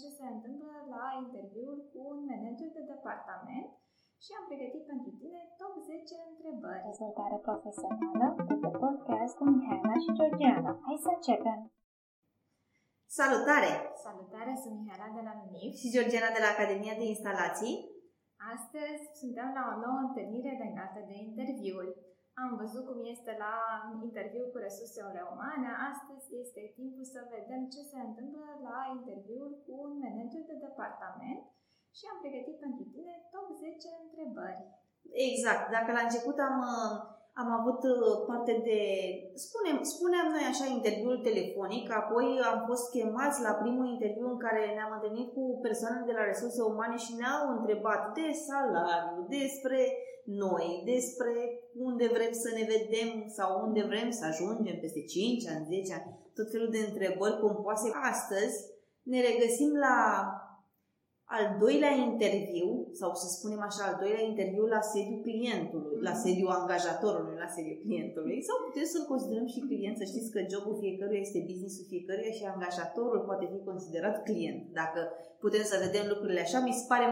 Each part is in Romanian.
ce se întâmplă la interviul cu un manager de departament și am pregătit pentru tine top 10 întrebări. Dezvoltare profesională de podcast cu Mihaela și Georgiana. Hai să începem! Salutare! Salutare, sunt Mihaela de la NIF și Georgiana de la Academia de Instalații. Astăzi suntem la o nouă întâlnire legată de interviuri. Am văzut cum este la interviu cu resursele umane. Astăzi este timpul să vedem ce se întâmplă la interviul cu un manager de departament și am pregătit pentru tine top 10 întrebări. Exact. Dacă la început am, am avut parte de, spunem, spuneam noi așa, interviul telefonic, apoi am fost chemați la primul interviu în care ne-am întâlnit cu persoane de la resurse umane și ne-au întrebat de salariu, despre noi, despre unde vrem să ne vedem sau unde vrem să ajungem peste 5 ani, 10 ani, tot felul de întrebări pompoase. Astăzi ne regăsim la al doilea interviu, sau să spunem așa, al doilea interviu la sediul clientului, la mm. sediul angajatorului, la sediul clientului, sau putem să-l considerăm și client, să știți că jobul fiecăruia este businessul fiecăruia și angajatorul poate fi considerat client. Dacă putem să vedem lucrurile așa, mi se pare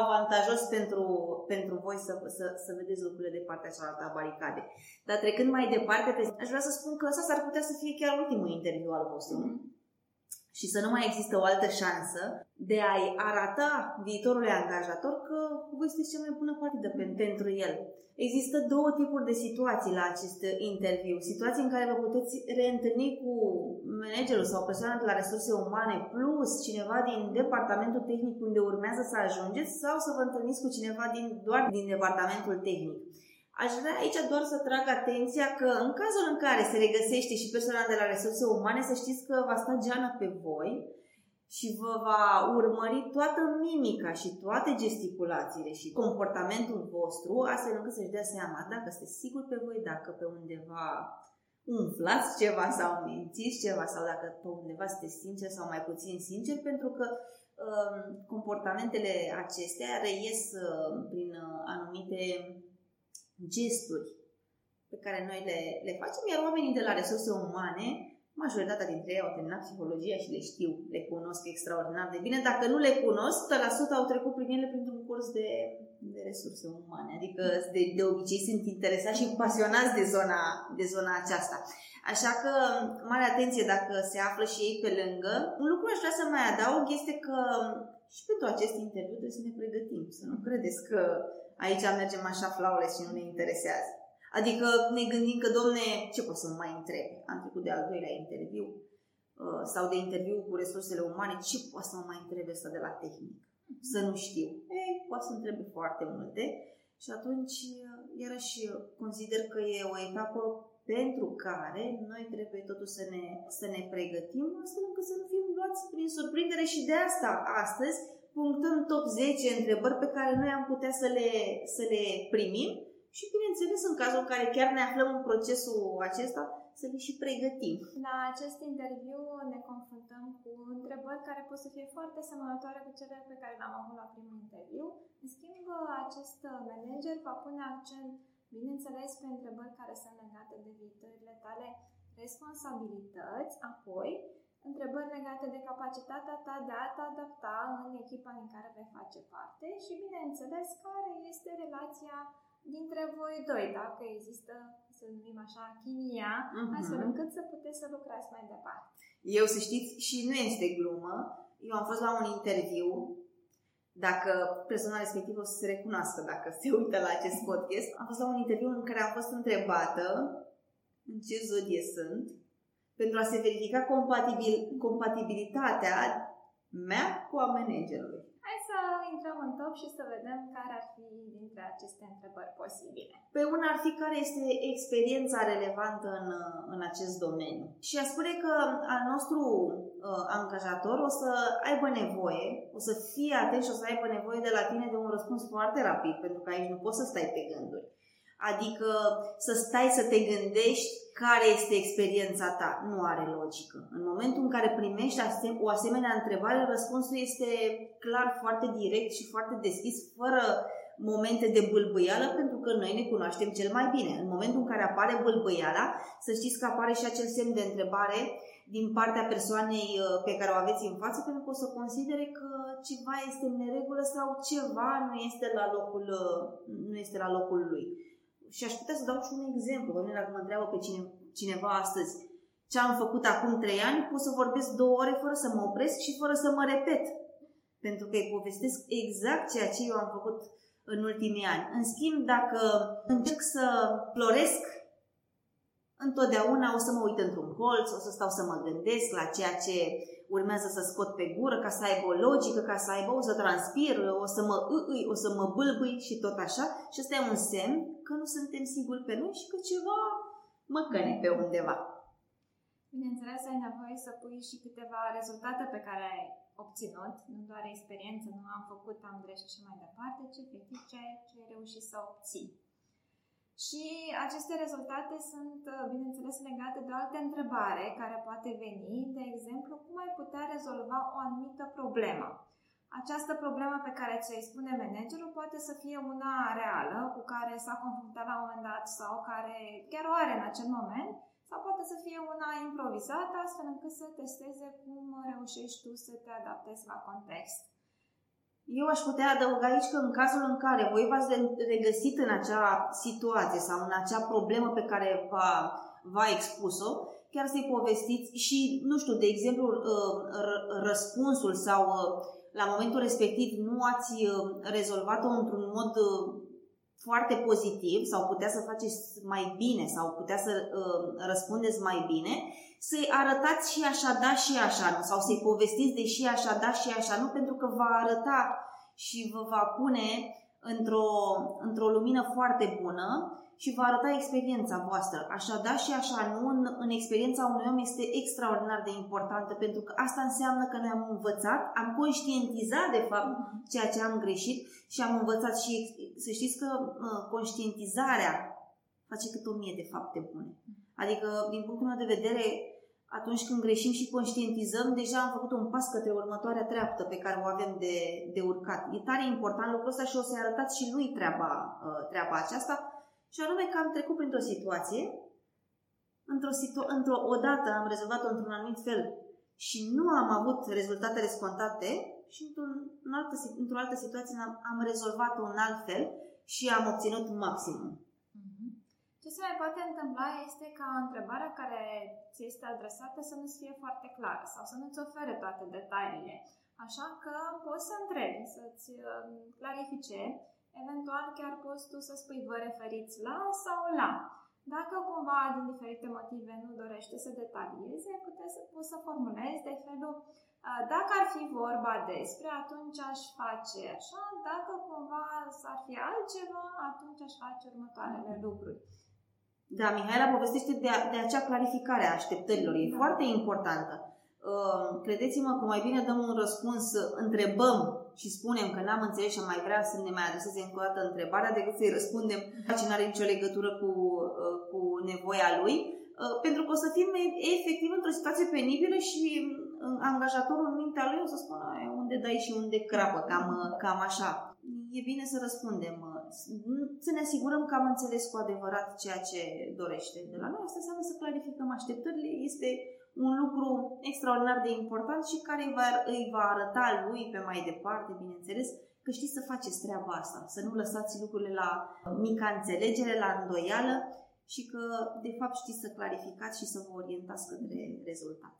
avantajos pentru, pentru voi să, să, să vedeți lucrurile de partea cealaltă a baricade. Dar trecând mai departe, aș vrea să spun că ăsta s-ar putea să fie chiar ultimul interviu al vostru. Mm-hmm și să nu mai există o altă șansă de a-i arata viitorului angajator că voi sunteți cea mai bună partidă pentru el. Există două tipuri de situații la acest interviu. Situații în care vă puteți reîntâlni cu managerul sau persoana de la resurse umane plus cineva din departamentul tehnic unde urmează să ajungeți sau să vă întâlniți cu cineva din, doar din departamentul tehnic. Aș vrea aici doar să trag atenția că în cazul în care se regăsește și persoana de la resurse umane, să știți că va sta geană pe voi și vă va urmări toată mimica și toate gesticulațiile și comportamentul vostru, astfel încât să-și dea seama dacă sunteți sigur pe voi, dacă pe undeva umflați ceva sau mințiți ceva sau dacă pe undeva sunteți sincer sau mai puțin sincer, pentru că uh, comportamentele acestea reies uh, prin uh, anumite gesturi pe care noi le, le facem, iar oamenii de la resurse umane, majoritatea dintre ei au terminat psihologia și le știu, le cunosc extraordinar de bine. Dacă nu le cunosc, 100% au trecut prin ele printr-un curs de, de resurse umane. Adică de, de obicei sunt interesați și pasionați de zona, de zona aceasta. Așa că mare atenție dacă se află și ei pe lângă. Un lucru aș vrea să mai adaug este că și pentru acest interviu trebuie să ne pregătim. Să nu credeți că aici mergem așa flawless și nu ne interesează. Adică ne gândim că, domne, ce pot să mai întreb? Am trecut de al doilea interviu uh, sau de interviu cu resursele umane, ce pot să mă mai întrebe ăsta de la tehnic? Să nu știu. Ei, poate să întrebe foarte multe și atunci, uh, iarăși, consider că e o etapă pentru care noi trebuie totuși să ne, să ne pregătim astfel încât să nu fim luați prin surprindere și de asta astăzi punctăm top 10 întrebări pe care noi am putea să le, să le primim și, bineînțeles, în cazul în care chiar ne aflăm în procesul acesta, să le și pregătim. La acest interviu ne confruntăm cu întrebări care pot să fie foarte semănătoare cu cele pe care le-am avut la primul interviu. În schimb, acest manager va pune accent, bineînțeles, pe întrebări care sunt legate de viitorile tale responsabilități, apoi întrebări legate de capacitatea ta de a te adapta în echipa din care vei face parte și, bineînțeles, care este relația dintre voi doi, dacă există, să numim așa, chimia, uh-huh. astfel încât să puteți să lucrați mai departe. Eu, să știți, și nu este glumă, eu am fost la un interviu, dacă persoana respectivă o să se recunoască dacă se uită la acest podcast, am fost la un interviu în care am fost întrebată în ce zodie sunt pentru a se verifica compatibil, compatibilitatea mea cu a managerului. Hai să intrăm în top și să vedem care ar fi dintre aceste întrebări posibile. Pe una ar fi care este experiența relevantă în, în acest domeniu. Și a spune că al nostru uh, angajator o să aibă nevoie, o să fie atent și o să aibă nevoie de la tine de un răspuns foarte rapid, pentru că aici nu poți să stai pe gânduri. Adică să stai să te gândești care este experiența ta. Nu are logică. În momentul în care primești o asemenea întrebare, răspunsul este clar, foarte direct și foarte deschis, fără momente de bâlbâială pentru că noi ne cunoaștem cel mai bine. În momentul în care apare bâlbâiala, să știți că apare și acel semn de întrebare din partea persoanei uh, pe care o aveți în față, pentru că o să considere că ceva este în neregulă sau ceva nu este la locul, uh, nu este la locul lui. Și aș putea să dau și un exemplu. Că dacă mă întreabă pe cine, cineva astăzi ce am făcut acum trei ani, pot să vorbesc două ore fără să mă opresc și fără să mă repet. Pentru că îi povestesc exact ceea ce eu am făcut în ultimii ani. În schimb, dacă încerc să floresc, întotdeauna o să mă uit într-un colț, o să stau să mă gândesc la ceea ce urmează să scot pe gură ca să aibă o logică, ca să aibă, o să transpir, o să mă îi, o să mă bâlbâi și tot așa. Și ăsta e un semn că nu suntem siguri pe noi și că ceva mă căne pe undeva. Bineînțeles, ai nevoie să pui și câteva rezultate pe care ai obținut, nu doar experiență, nu am făcut, am greșit și mai departe, ci efectiv ce, ce ai reușit să obții. Și aceste rezultate sunt, bineînțeles, legate de o altă întrebare care poate veni, de exemplu, cum ai putea rezolva o anumită problemă. Această problemă pe care ți-o spune managerul poate să fie una reală, cu care s-a confruntat la un moment dat sau care chiar o are în acel moment, sau poate să fie una improvizată, astfel încât să testeze cum reușești tu să te adaptezi la context. Eu aș putea adăuga aici că în cazul în care voi v-ați regăsit în acea situație sau în acea problemă pe care v-a, v-a expus-o, chiar să-i povestiți și, nu știu, de exemplu, uh, răspunsul sau uh, la momentul respectiv nu ați uh, rezolvat-o într-un mod foarte pozitiv sau putea să faceți mai bine sau putea să uh, răspundeți mai bine, să-i arătați și așa da și așa nu sau să-i povestiți de și așa da și așa nu pentru că va arăta și vă va pune într-o, într-o lumină foarte bună și va arăta experiența voastră. Așa da și așa nu în, în experiența unui om este extraordinar de importantă pentru că asta înseamnă că noi am învățat, am conștientizat de fapt ceea ce am greșit și am învățat și să știți că uh, conștientizarea face cât o mie de fapte bune. Adică, din punctul meu de vedere, atunci când greșim și conștientizăm, deja am făcut un pas către următoarea treaptă pe care o avem de, de urcat. E tare important lucrul ăsta și o să-i arătați și lui treaba, uh, treaba aceasta, și anume că am trecut printr-o situație, într-o, situ- într-o odată am rezolvat-o într-un anumit fel și nu am avut rezultatele scontate și într-un, în altă, într-o altă situație am, am rezolvat-o în alt fel și am obținut maximum. Mhm. Ce se mai poate întâmpla este ca întrebarea care ți este adresată să nu-ți fie foarte clară sau să nu-ți ofere toate detaliile. Așa că poți să întrebi, să-ți uh, clarifice Eventual chiar poți tu să spui vă referiți la sau la. Dacă cumva din diferite motive nu dorește să detalieze, puteți să, poți să formulezi de felul dacă ar fi vorba despre, atunci aș face așa, dacă cumva s-ar fi altceva, atunci aș face următoarele lucruri. Da, Mihaela povestește de, a, de acea clarificare a așteptărilor. E da. foarte importantă. Uh, credeți-mă că mai bine dăm un răspuns, întrebăm și spunem că n-am înțeles și mai vrea să ne mai adreseze încă o dată întrebarea decât să-i răspundem ce nu are nicio legătură cu, uh, cu nevoia lui, uh, pentru că o să fim efectiv într-o situație penibilă și angajatorul în mintea lui o să spună unde dai și unde crapă, cam, cam așa. E bine să răspundem, să ne asigurăm că am înțeles cu adevărat ceea ce dorește de la noi. Asta înseamnă să clarificăm așteptările. Este un lucru extraordinar de important și care îi va, îi va arăta lui pe mai departe, bineînțeles, că știți să faceți treaba asta, să nu lăsați lucrurile la mica înțelegere, la îndoială și că, de fapt, știți să clarificați și să vă orientați către rezultat.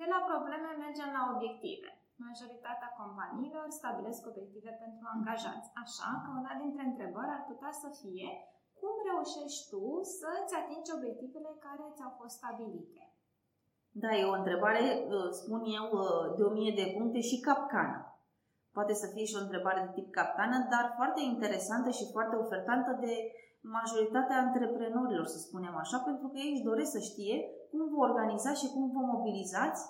De la probleme mergem la obiective. Majoritatea companiilor stabilesc obiective pentru angajați, așa că una dintre întrebări ar putea să fie cum reușești tu să-ți atingi obiectivele care ți-au fost stabilite. Da, e o întrebare, uh, spun eu, uh, de o mie de puncte și capcană. Poate să fie și o întrebare de tip capcană, dar foarte interesantă și foarte ofertantă de majoritatea antreprenorilor, să spunem așa, pentru că ei își doresc să știe cum vă organizați și cum vă mobilizați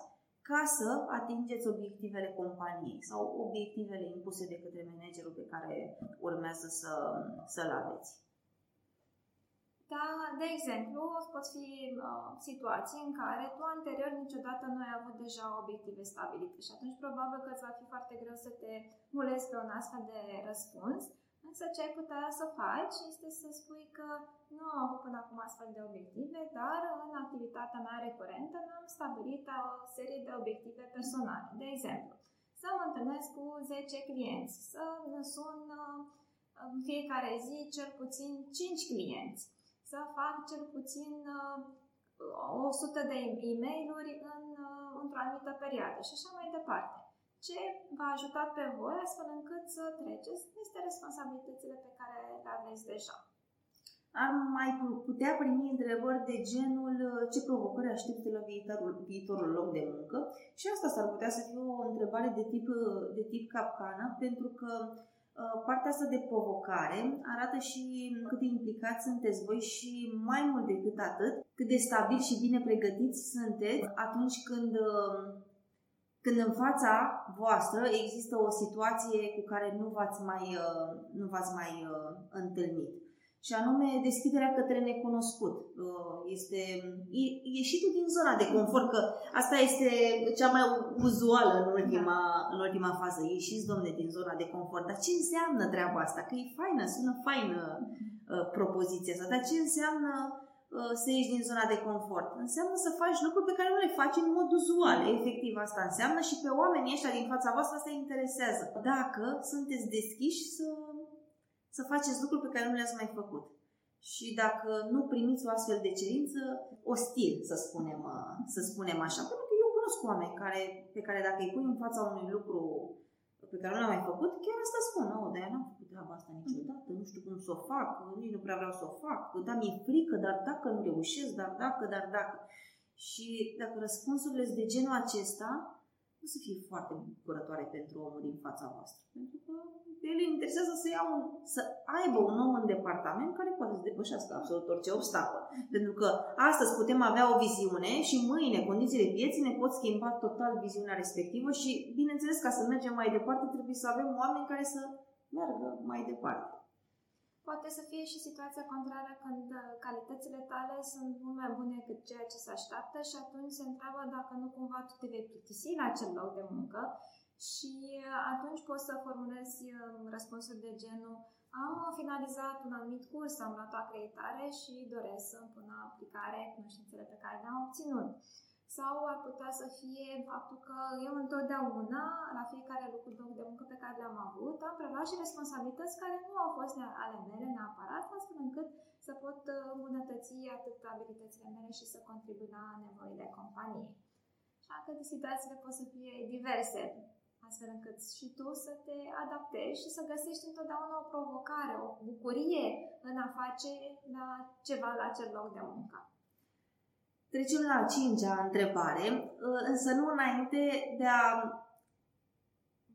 ca să atingeți obiectivele companiei sau obiectivele impuse de către managerul pe care urmează să, să-l aveți. Da, de exemplu, pot fi uh, situații în care tu anterior niciodată nu ai avut deja obiective stabilite și atunci probabil că îți va fi foarte greu să te mulezi pe un astfel de răspuns. Însă ce ai putea să faci este să spui că nu am avut până acum astfel de obiective, dar în activitatea mea recurentă mi-am stabilit o serie de obiective personale. De exemplu, să mă întâlnesc cu 10 clienți, să sun uh, în fiecare zi cel puțin 5 clienți, să fac cel puțin 100 uh, de e mail în, uh, într-o anumită perioadă și așa mai departe ce v-a ajutat pe voi astfel încât să treceți peste responsabilitățile pe care le aveți deja. Am mai putea primi întrebări de genul uh, ce provocări aștepte la viitorul, viitorul loc de muncă și asta s-ar putea să fie o întrebare de tip, uh, de tip capcană pentru că uh, partea asta de provocare arată și cât de implicați sunteți voi și mai mult decât atât, cât de stabil și bine pregătiți sunteți atunci când când în fața voastră există o situație cu care nu v-ați mai, uh, nu v-ați mai uh, întâlnit. Și anume deschiderea către necunoscut. Uh, este ieșitul din zona de confort, că asta este cea mai uzuală în ultima, în ultima fază. Ieșiți, domne, din zona de confort. Dar ce înseamnă treaba asta? Că e faină, sună faină uh, propoziția asta, dar ce înseamnă Uh, să ieși din zona de confort. Înseamnă să faci lucruri pe care nu le faci în mod uzual. Efectiv, asta înseamnă și pe oamenii ăștia din fața voastră asta interesează. Dacă sunteți deschiși să, să faceți lucruri pe care nu le-ați mai făcut. Și dacă nu primiți o astfel de cerință, ostil, să spunem, uh, să spunem așa. Pentru că eu cunosc oameni care, pe care dacă îi pui în fața unui lucru pe care nu l-am mai făcut, chiar asta spun, oh, de n-am făcut treaba asta niciodată, nu știu cum să o fac, nici nu prea vreau să o fac, da, mi-e frică, dar dacă nu reușesc, dar dacă, dar dacă. Și dacă răspunsurile sunt de genul acesta, nu să fie foarte bucurătoare pentru omul din fața voastră. Pentru că pe el îi interesează să, ia un, să aibă un om în departament care poate să depășească absolut orice obstacol. Pentru că astăzi putem avea o viziune și mâine condițiile vieții ne pot schimba total viziunea respectivă și, bineînțeles, ca să mergem mai departe, trebuie să avem oameni care să meargă mai departe. Poate să fie și situația contrară când uh, calitățile tale sunt mult mai bune decât ceea ce se așteaptă și atunci se întreabă dacă nu cumva tu te vei plictisi la acel loc de muncă și uh, atunci poți să formulezi uh, răspunsuri de genul am finalizat un anumit curs, am luat o acreditare și doresc să pun în aplicare cunoștințele pe care le-am obținut. Sau ar putea să fie faptul că eu întotdeauna, la fiecare lucru de muncă pe care le-am avut, am preluat și responsabilități care nu au fost ale mele neapărat, astfel încât să pot uh, îmbunătăți atât abilitățile mele și să contribui la nevoile companiei. Așa că situațiile pot să fie diverse, astfel încât și tu să te adaptezi și să găsești întotdeauna o provocare, o bucurie în a face la ceva la acel loc de muncă. Trecem la a cincea întrebare, uh, însă nu înainte de a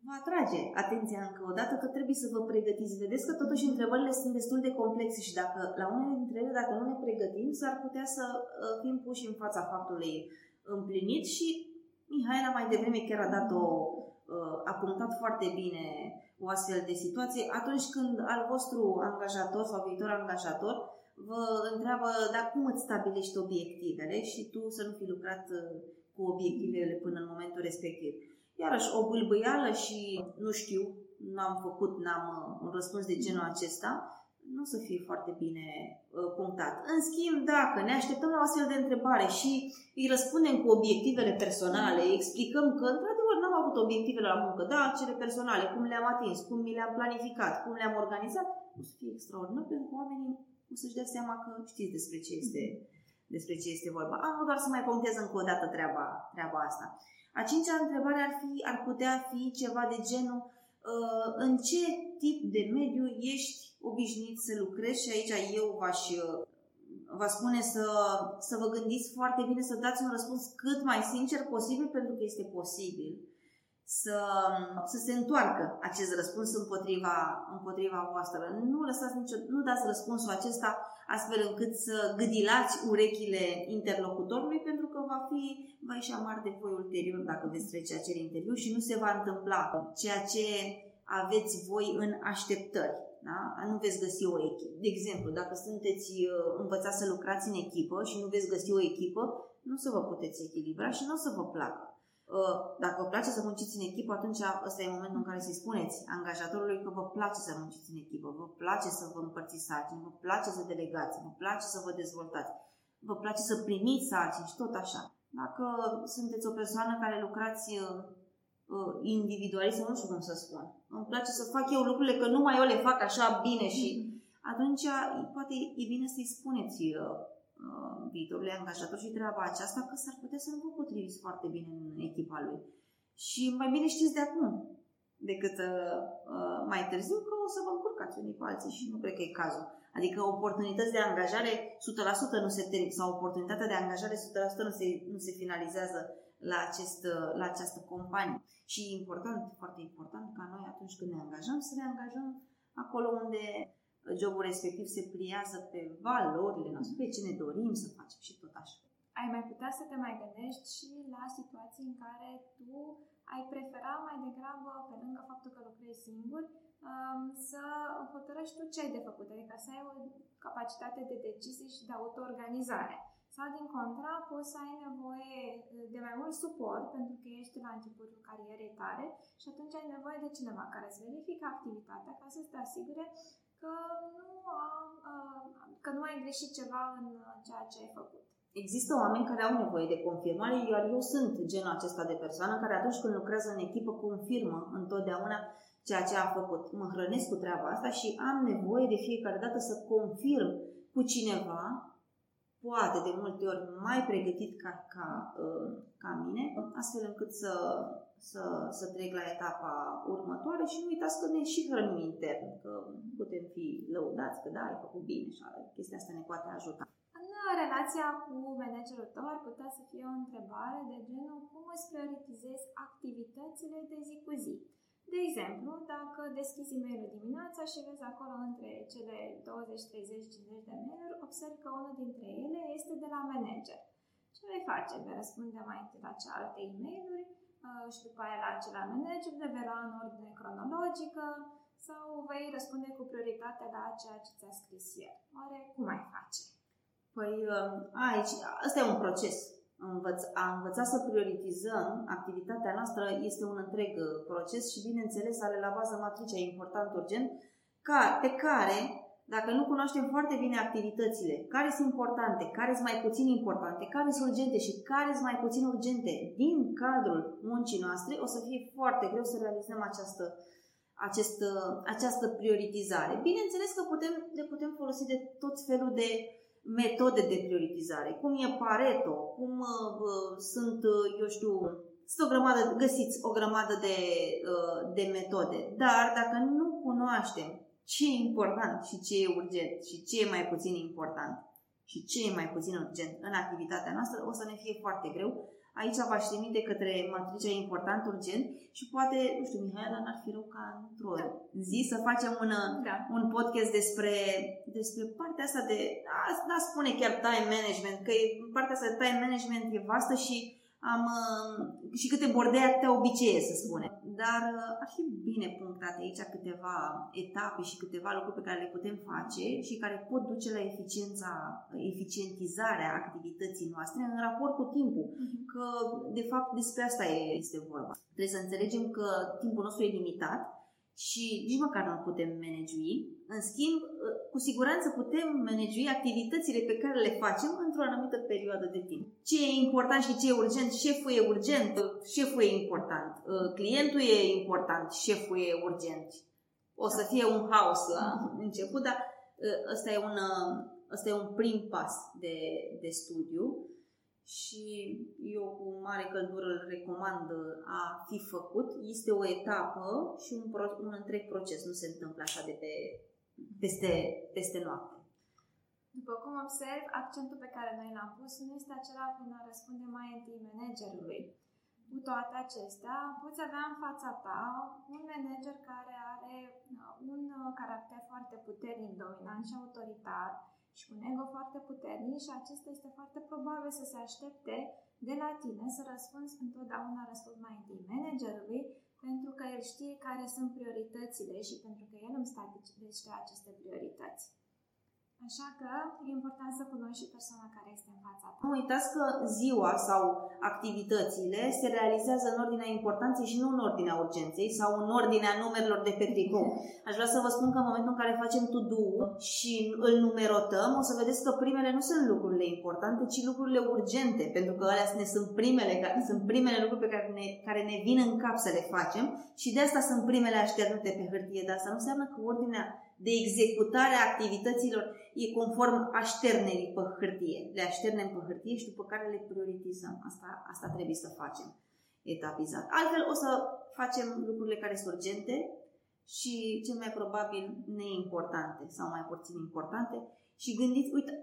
vă atrage atenția încă o dată că trebuie să vă pregătiți. Vedeți că totuși întrebările sunt destul de complexe și dacă la unele dintre ele, dacă nu ne pregătim, s-ar putea să uh, fim puși în fața faptului împlinit și Mihaela mai devreme chiar a dat o, uh, a punctat foarte bine o astfel de situație atunci când al vostru angajator sau viitor angajator vă întreabă, dar cum îți stabilești obiectivele și tu să nu fi lucrat uh, cu obiectivele până în momentul respectiv. Iarăși, o bâlbâială și nu știu, n-am făcut, n-am uh, un răspuns de genul acesta, nu o să fie foarte bine uh, punctat. În schimb, dacă ne așteptăm la o astfel de întrebare și îi răspundem cu obiectivele personale, explicăm că, într-adevăr, n-am avut obiectivele la muncă, da, cele personale, cum le-am atins, cum mi le-am planificat, cum le-am organizat, o să fie extraordinar pentru că oamenii o să-și dea seama că știți despre ce este, despre ce este vorba. Am doar să mai punctez încă o dată treaba, treaba asta. A cincea întrebare ar, fi, ar putea fi ceva de genul uh, în ce tip de mediu ești obișnuit să lucrezi și aici eu v-aș, uh, vă spune să, să vă gândiți foarte bine, să dați un răspuns cât mai sincer posibil pentru că este posibil să, să se întoarcă acest răspuns împotriva, împotriva voastră. Nu, lăsați nicio, nu dați răspunsul acesta astfel încât să gâdilați urechile interlocutorului pentru că va fi va ieși amar de voi ulterior dacă veți trece acel interviu și nu se va întâmpla ceea ce aveți voi în așteptări. Da? Nu veți găsi o echipă. De exemplu, dacă sunteți uh, învățați să lucrați în echipă și nu veți găsi o echipă, nu o să vă puteți echilibra și nu o să vă placă. Uh, dacă vă place să munciți în echipă, atunci ăsta e momentul în care să-i spuneți angajatorului că vă place să munciți în echipă, vă place să vă împărțiți sarcini, vă place să delegați, vă place să vă dezvoltați, vă place să primiți sarcini și tot așa. Dacă sunteți o persoană care lucrați uh, uh, individualist, nu știu cum să spun, îmi place să fac eu lucrurile că numai eu le fac așa bine și mm-hmm. atunci poate e bine să-i spuneți Uh, viitorului angajator și treaba aceasta că s-ar putea să nu vă potriviți foarte bine în echipa lui. Și mai bine știți de acum decât uh, uh mai târziu că o să vă încurcați unii cu alții și nu cred că e cazul. Adică oportunități de angajare 100% nu se termină sau oportunitatea de angajare 100% nu se, nu se finalizează la, acest, uh, la această companie. Și e important, foarte important ca noi atunci când ne angajăm să ne angajăm acolo unde jobul respectiv se pliază pe valorile noastre, pe ce ne dorim să facem și tot așa. Ai mai putea să te mai gândești și la situații în care tu ai prefera mai degrabă, pe lângă faptul că lucrezi singur, um, să hotărăști tu ce ai de făcut, adică să ai o capacitate de decizie și de autoorganizare. Sau, din contra, poți să ai nevoie de mai mult suport pentru că ești la începutul carierei tare și atunci ai nevoie de cineva care să verifică activitatea ca să te asigure că nu, a, a, că nu ai greșit ceva în ceea ce ai făcut. Există oameni care au nevoie de confirmare, iar eu sunt genul acesta de persoană care atunci când lucrează în echipă confirmă întotdeauna ceea ce a făcut. Mă hrănesc cu treaba asta și am nevoie de fiecare dată să confirm cu cineva, poate de multe ori mai pregătit ca, ca, uh, ca mine, astfel încât să, să, să trec la etapa următoare și nu uitați că ne și hrănim intern, că putem fi lăudați, că da, ai făcut bine și chestia asta ne poate ajuta. În relația cu managerul tău ar putea să fie o întrebare de genul cum îți prioritizezi activitățile de zi cu zi. De exemplu, dacă deschizi e mail dimineața și vezi acolo între cele 20, 30, 50 de mail observ că unul dintre ele este de la manager. Ce vei face? Vei răspunde mai întâi la cealaltă e mail uh, și după aia la acela manager, le vei lua în ordine cronologică sau vei răspunde cu prioritate la ceea ce ți-a scris el. Oare cum ai face? Păi um, aici, ăsta e un proces. Învăț, a învăța să prioritizăm activitatea noastră este un întreg uh, proces și, bineînțeles, are la bază matricea important urgent, ca, pe care, dacă nu cunoaștem foarte bine activitățile, care sunt importante, care sunt mai puțin importante, care sunt urgente și care sunt mai puțin urgente din cadrul muncii noastre, o să fie foarte greu să realizăm această, acest, uh, această prioritizare. Bineînțeles că putem, le putem folosi de tot felul de metode de prioritizare, cum e Pareto, cum uh, sunt, uh, eu știu, sunt o grămadă, găsiți o grămadă de, uh, de metode. Dar dacă nu cunoaștem ce e important și ce e urgent și ce e mai puțin important și ce e mai puțin urgent în activitatea noastră, o să ne fie foarte greu Aici v-aș trimite către matricea important, urgent și poate, nu știu, Mihaela, n-ar fi rău ca într-o da. zi să facem un, da. un podcast despre, despre partea asta de, a, da, spune chiar time management, că e, partea asta de time management e vastă și am uh, și câte bordei atâtea obicei, să spunem. Dar uh, ar fi bine punctate aici câteva etape și câteva lucruri pe care le putem face și care pot duce la eficiența, eficientizarea activității noastre în raport cu timpul. Uh-huh. Că, de fapt, despre asta este vorba. Trebuie să înțelegem că timpul nostru e limitat și nici măcar nu putem managui. În schimb, cu siguranță putem managui activitățile pe care le facem într-o anumită perioadă de timp. Ce e important și ce e urgent? Șeful e urgent, șeful e important, clientul e important, șeful e urgent. O să fie un haos la început, dar ăsta e un, ăsta e un prim pas de, de studiu și eu cu mare căldură îl recomand a fi făcut. Este o etapă și un, pro, un întreg proces, nu se întâmplă așa de pe, peste, peste noapte. După cum observ, accentul pe care noi l-am pus nu este acela prin a răspunde mai întâi managerului. Cu toate acestea, poți avea în fața ta un manager care are uh, un uh, caracter foarte puternic, dominant și autoritar, și un ego foarte puternic și acesta este foarte probabil să se aștepte de la tine să răspunzi întotdeauna răspuns mai întâi managerului pentru că el știe care sunt prioritățile și pentru că el îmi stabilește aceste priorități. Așa că e important să cunoști și persoana care este în fața ta. Nu uitați că ziua sau activitățile se realizează în ordinea importanței și nu în ordinea urgenței sau în ordinea numerelor de pe tricou. Aș vrea să vă spun că în momentul în care facem to-do și îl numerotăm, o să vedeți că primele nu sunt lucrurile importante, ci lucrurile urgente, pentru că alea ne sunt primele, sunt primele lucruri pe care ne, care ne vin în cap să le facem și de asta sunt primele așternute pe hârtie. Dar asta nu înseamnă că ordinea de executare a activităților e conform așternerii pe hârtie. Le așternem pe hârtie și după care le prioritizăm. Asta, asta trebuie să facem etapizat. Altfel o să facem lucrurile care sunt urgente și cel mai probabil neimportante sau mai puțin importante și gândiți, uite,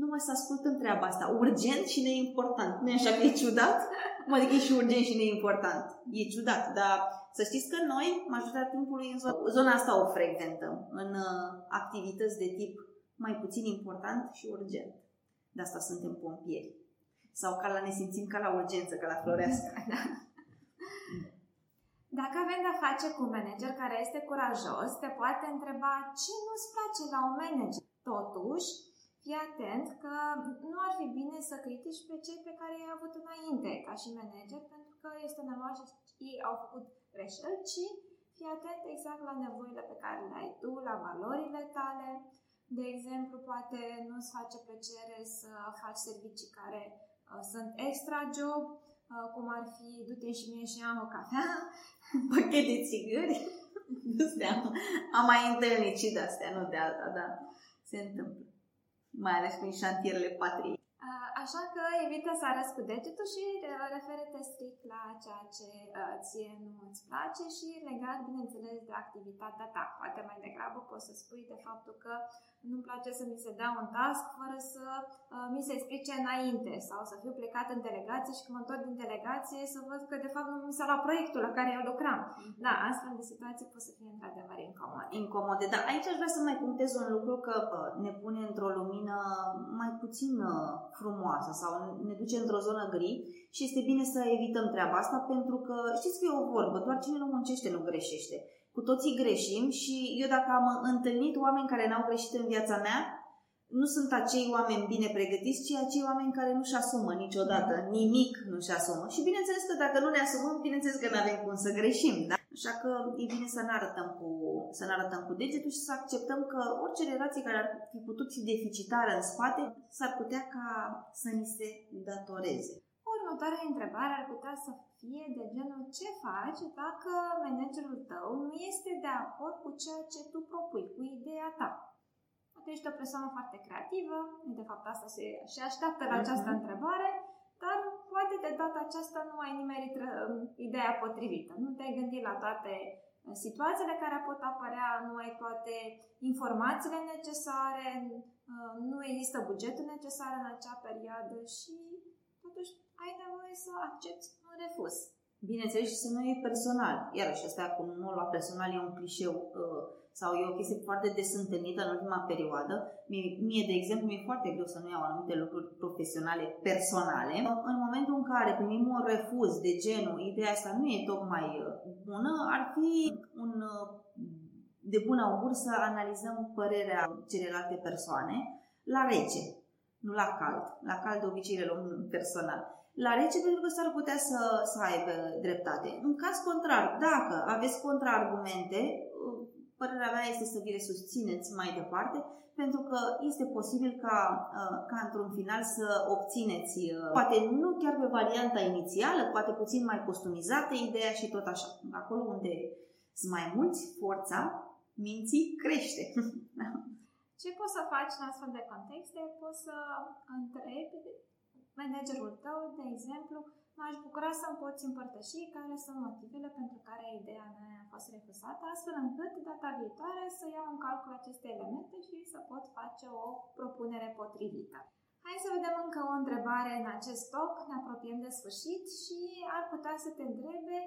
nu mai să ascultăm treaba asta, urgent și neimportant. Nu e așa că e ciudat? Adică e și urgent și neimportant. E ciudat, dar să știți că noi, majoritatea timpului, în zona asta o frecventăm, în uh, activități de tip mai puțin important și urgent. De asta suntem pompieri. Sau ca la ne simțim ca la urgență, ca la florească. Da. Dacă avem de-a face cu un manager care este curajos, te poate întreba ce nu-ți place la un manager. Totuși, fii atent că nu ar fi bine să critici pe cei pe care i-ai avut înainte ca și manager, pentru că este normal și ei au făcut greșeli, ci fii atent exact la nevoile pe care le ai tu, la valorile tale. De exemplu, poate nu-ți face plăcere să faci servicii care uh, sunt extra job, uh, cum ar fi du-te și mie și am o cafea, pachet de țigări. am mai întâlnit și de astea, nu de alta, dar se întâmplă. Mai ales prin șantierele patriei. Așa că evită să arăți cu degetul și uh, referete strict la ceea ce uh, ție nu îți place și legat, bineînțeles, de activitatea ta. Poate mai degrabă poți să spui de faptul că nu-mi place să mi se dea un task fără să uh, mi se explice înainte sau să fiu plecat în delegație și când mă întorc din delegație să văd că de fapt nu mi s-a luat proiectul la care eu lucram. Mm-hmm. Da, astfel de situații pot să fie într-adevăr incomode. Incomode, dar aici aș vrea să mai punctez un lucru că uh, ne pune într-o lumină mai puțin uh, frumoasă sau ne duce într-o zonă gri și este bine să evităm treaba asta pentru că știți că e o vorbă, doar cine nu muncește nu greșește. Cu toții greșim și eu dacă am întâlnit oameni care n-au greșit în viața mea, nu sunt acei oameni bine pregătiți, ci acei oameni care nu-și asumă niciodată, nimic nu-și asumă. Și bineînțeles că dacă nu ne asumăm, bineînțeles că nu avem cum să greșim. Da? Așa că e bine să ne arătăm cu, să ne arătăm cu degetul și să acceptăm că orice relație care ar fi putut fi deficitară în spate, s-ar putea ca să ni se datoreze. Următoarea întrebare ar putea să fie de genul ce faci dacă managerul tău nu este de acord cu ceea ce tu propui, cu ideea ta. Poate ești o persoană foarte creativă, de fapt asta se și așteaptă la această uh-huh. întrebare, dar poate de data aceasta nu ai nimerit uh, ideea potrivită. Nu te-ai gândit la toate uh, situațiile care pot apărea, nu ai toate informațiile necesare, uh, nu există bugetul necesar în acea perioadă și totuși ai nevoie să accepti un refuz. Bineînțeles și să nu e personal. Iarăși, asta cu nu la personal e un clișeu uh, sau e o chestie foarte des întâlnită în ultima perioadă. Mie, mie, de exemplu, mi-e foarte greu să nu iau anumite lucruri profesionale, personale. În momentul în care primim un refuz de genul, ideea asta nu e tocmai uh, bună, ar fi un uh, de bun augur să analizăm părerea celelalte persoane la rece, nu la cald. La cald de obicei le luăm personal la rece pentru că s-ar putea să, să aibă dreptate. În caz contrar, dacă aveți contraargumente, părerea mea este să vi le susțineți mai departe, pentru că este posibil ca, ca într-un final să obțineți, poate nu chiar pe varianta inițială, poate puțin mai customizată ideea și tot așa. Acolo unde sunt mai mulți, forța minții crește. Ce poți să faci în astfel de contexte? Poți să întrebi managerul tău, de exemplu, m-aș bucura să-mi poți împărtăși care sunt motivele pentru care ideea mea a fost refuzată, astfel încât data viitoare să iau în calcul aceste elemente și să pot face o propunere potrivită. Hai să vedem încă o întrebare în acest stoc, ne apropiem de sfârșit și ar putea să te întrebe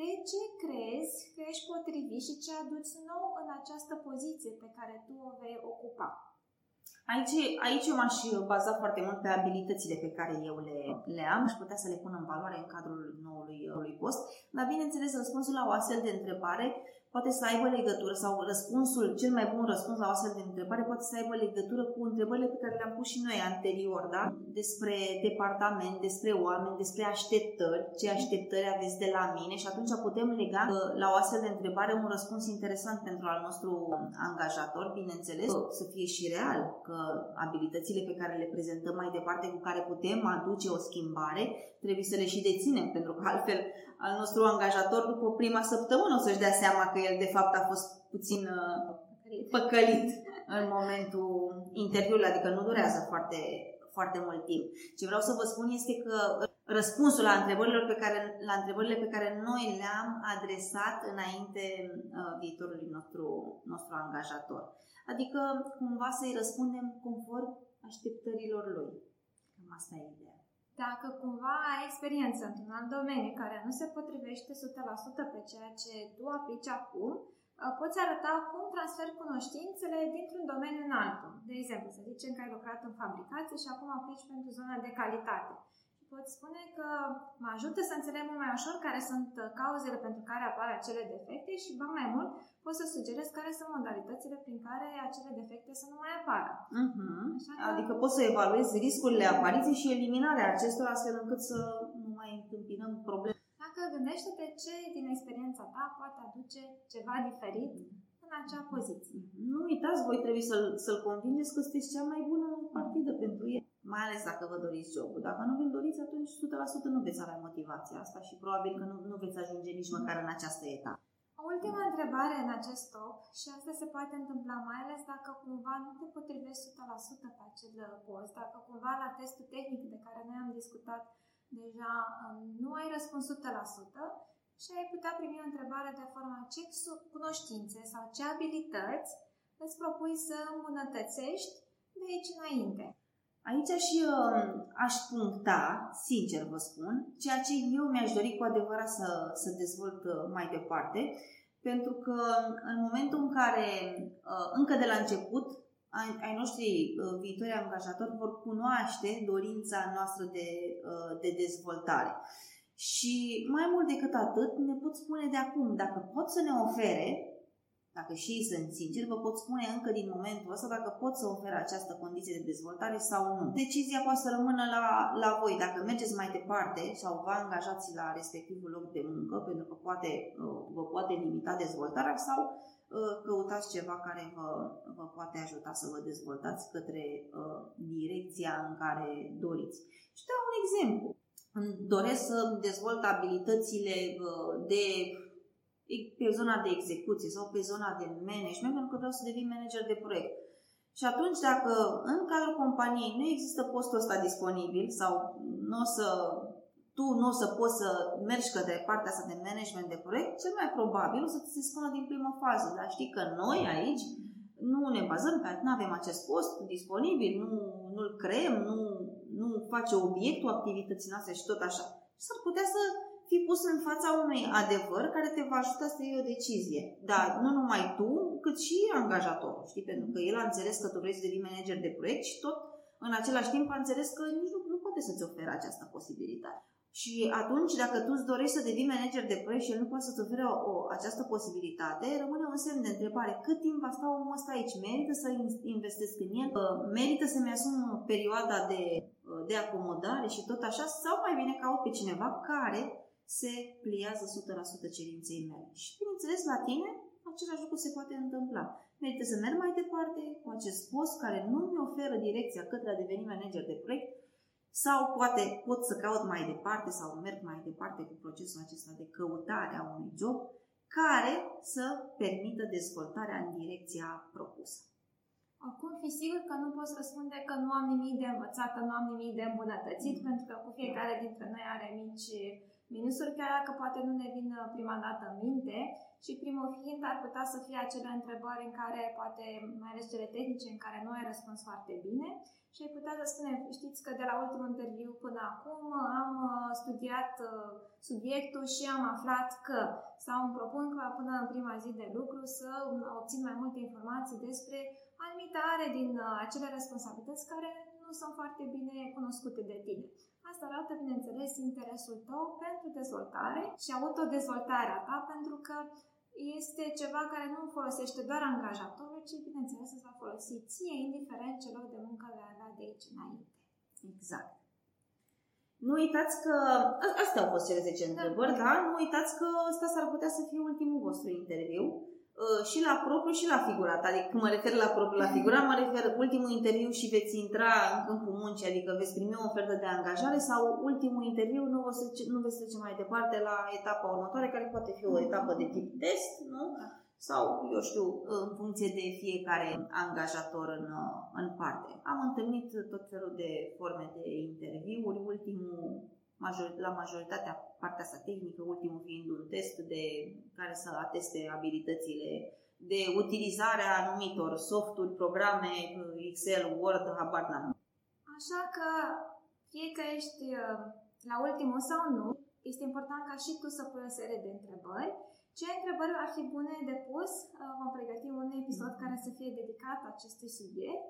de ce crezi că ești potrivit și ce aduci nou în această poziție pe care tu o vei ocupa? Aici, aici eu m-aș baza foarte mult pe abilitățile pe care eu le, le am și putea să le pun în valoare în cadrul noului, noului post. Dar, bineînțeles, răspunsul la o astfel de întrebare poate să aibă legătură sau răspunsul, cel mai bun răspuns la o astfel de întrebare poate să aibă legătură cu întrebările pe care le-am pus și noi anterior, da? Despre departament, despre oameni, despre așteptări, ce așteptări aveți de la mine și atunci putem lega uh, la o astfel de întrebare un răspuns interesant pentru al nostru angajator, bineînțeles, să fie și real, că abilitățile pe care le prezentăm mai departe, cu care putem aduce o schimbare, trebuie să le și deținem, pentru că altfel al nostru angajator după prima săptămână o să-și dea seama că el de fapt a fost puțin uh, păcălit în momentul interviului, adică nu durează foarte, foarte mult timp. Ce vreau să vă spun este că răspunsul la întrebările pe care, la întrebările pe care noi le-am adresat înainte uh, viitorului nostru, nostru angajator. Adică cumva să-i răspundem conform așteptărilor lui. Cam asta e ideea. Dacă cumva ai experiență într-un alt domeniu care nu se potrivește 100% pe ceea ce tu aplici acum, uh, poți arăta cum transferi cunoștințele dintr-un domeniu în altul. De exemplu, să zicem că ai lucrat în fabricație și acum aplici pentru zona de calitate. Pot spune că mă ajută să înțeleg mult mai ușor care sunt uh, cauzele pentru care apar acele defecte și, ba mai mult, pot să sugerez care sunt modalitățile prin care acele defecte să nu mai apară. Uh-huh. Așa că... Adică poți să evaluezi riscurile apariției și eliminarea acestora astfel încât să nu mai întâmpinăm probleme. Dacă gândește-te ce din experiența ta poate aduce ceva diferit în acea poziție. Nu uitați, voi trebuie să-l, să-l convingeți că sunteți cea mai bună partidă pentru el. Mai ales dacă vă doriți jobul. Dacă nu vi-l doriți, atunci 100% nu veți avea motivația asta și probabil că nu, nu veți ajunge nici măcar în această etapă. Ultima întrebare în acest top și asta se poate întâmpla mai ales dacă cumva nu te potrivești 100% pe acel post, dacă cumva la testul tehnic de care noi am discutat deja um, nu ai răspuns 100% și ai putea primi o întrebare de forma ce cunoștințe sau ce abilități îți propui să îmbunătățești de aici înainte. Aici și uh, aș puncta, sincer vă spun, ceea ce eu mi-aș dori cu adevărat să, să dezvolt uh, mai departe, pentru că în momentul în care, uh, încă de la început, ai, ai noștri uh, viitori angajatori vor cunoaște dorința noastră de, uh, de dezvoltare. Și mai mult decât atât, ne pot spune de acum, dacă pot să ne ofere dacă și ei sunt sinceri, vă pot spune încă din momentul ăsta dacă pot să oferă această condiție de dezvoltare sau nu. Decizia poate să rămână la, la voi. Dacă mergeți mai departe sau vă angajați la respectivul loc de muncă, pentru că poate, uh, vă poate limita dezvoltarea sau uh, căutați ceva care vă, vă poate ajuta să vă dezvoltați către uh, direcția în care doriți. Și dau un exemplu. Doresc să dezvolt abilitățile de pe zona de execuție sau pe zona de management, pentru că vreau să devin manager de proiect. Și atunci, dacă în cadrul companiei nu există postul ăsta disponibil sau nu o să, tu nu o să poți să mergi către partea asta de management de proiect, cel mai probabil o să ți se spună din prima fază. Dar știi că noi aici nu ne bazăm pe nu avem acest post disponibil, nu, nu-l creăm, nu, nu face obiectul activității noastre și tot așa. Și s-ar putea să fi pus în fața unui adevăr care te va ajuta să iei o decizie. Dar nu numai tu, cât și angajatorul, știi? Pentru că el a înțeles că tu vrei să devii manager de proiect și tot în același timp a înțeles că nici nu, nu poate să-ți ofere această posibilitate. Și atunci, dacă tu îți dorești să devii manager de proiect și el nu poate să-ți ofere o, o, această posibilitate, rămâne un semn de întrebare. Cât timp va sta omul ăsta aici? Merită să investesc în el? Merită să-mi asum perioada de, de acomodare și tot așa? Sau mai bine caut pe cineva care se pliază 100% cerinței mele. Și, bineînțeles, la tine același lucru se poate întâmpla. Merită să merg mai departe cu acest post care nu mi oferă direcția către a deveni manager de proiect sau poate pot să caut mai departe sau merg mai departe cu procesul acesta de căutare a unui job care să permită dezvoltarea în direcția propusă. Acum fi sigur că nu poți răspunde că nu am nimic de învățat, că nu am nimic de îmbunătățit, mm. pentru că cu fiecare dintre noi are mici Minusuri chiar dacă poate nu ne vin uh, prima dată în minte și primul fiind ar putea să fie acele întrebări în care poate, mai ales cele tehnice, în care nu ai răspuns foarte bine și ai putea să spunem, știți că de la ultimul interviu până acum am uh, studiat uh, subiectul și am aflat că, sau îmi propun că până în prima zi de lucru să obțin mai multe informații despre anumite are din acele responsabilități care nu sunt foarte bine cunoscute de tine. Asta arată, bineînțeles, interesul tău pentru dezvoltare și autodezvoltarea ta, pentru că este ceva care nu folosește doar angajatorul, ci, bineînțeles, să va folosi ție, indiferent ce loc de muncă vei avea de aici înainte. Exact. Nu uitați că, astea au fost cele 10 întrebări, da? Nu uitați că ăsta s-ar putea să fie ultimul vostru interviu. Uh, și la propriu și la figurat. Adică când mă refer la propriu la figurat, mă refer ultimul interviu și veți intra în câmpul muncii, adică veți primi o ofertă de angajare sau ultimul interviu nu, o să, nu veți trece mai departe la etapa următoare, care poate fi o etapă de tip test, nu? Sau, eu știu, în funcție de fiecare angajator în, în parte. Am întâlnit tot felul de forme de interviuri. Ultimul major, la majoritatea partea asta tehnică, ultimul fiind un test de care să ateste abilitățile de utilizare a anumitor softuri, programe, Excel, Word, habar n-am. Așa că, fie că ești uh, la ultimul sau nu, este important ca și tu să pui o serie de întrebări. Ce întrebări ar fi bune de pus? Uh, vom pregăti un episod mm-hmm. care să fie dedicat acestui subiect.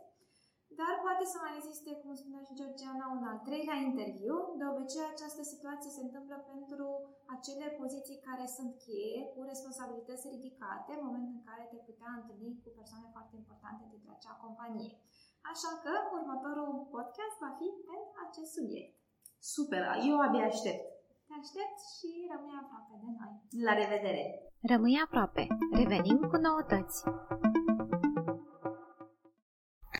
Dar poate să mai existe, cum spunea și Georgiana, un al treilea interviu. De obicei, această situație se întâmplă pentru acele poziții care sunt cheie, cu responsabilități ridicate, în momentul în care te putea întâlni cu persoane foarte importante dintre acea companie. Așa că următorul podcast va fi pe acest subiect. Super, eu abia aștept. Te aștept și rămâi aproape de noi. La revedere! Rămâi aproape. Revenim cu noutăți.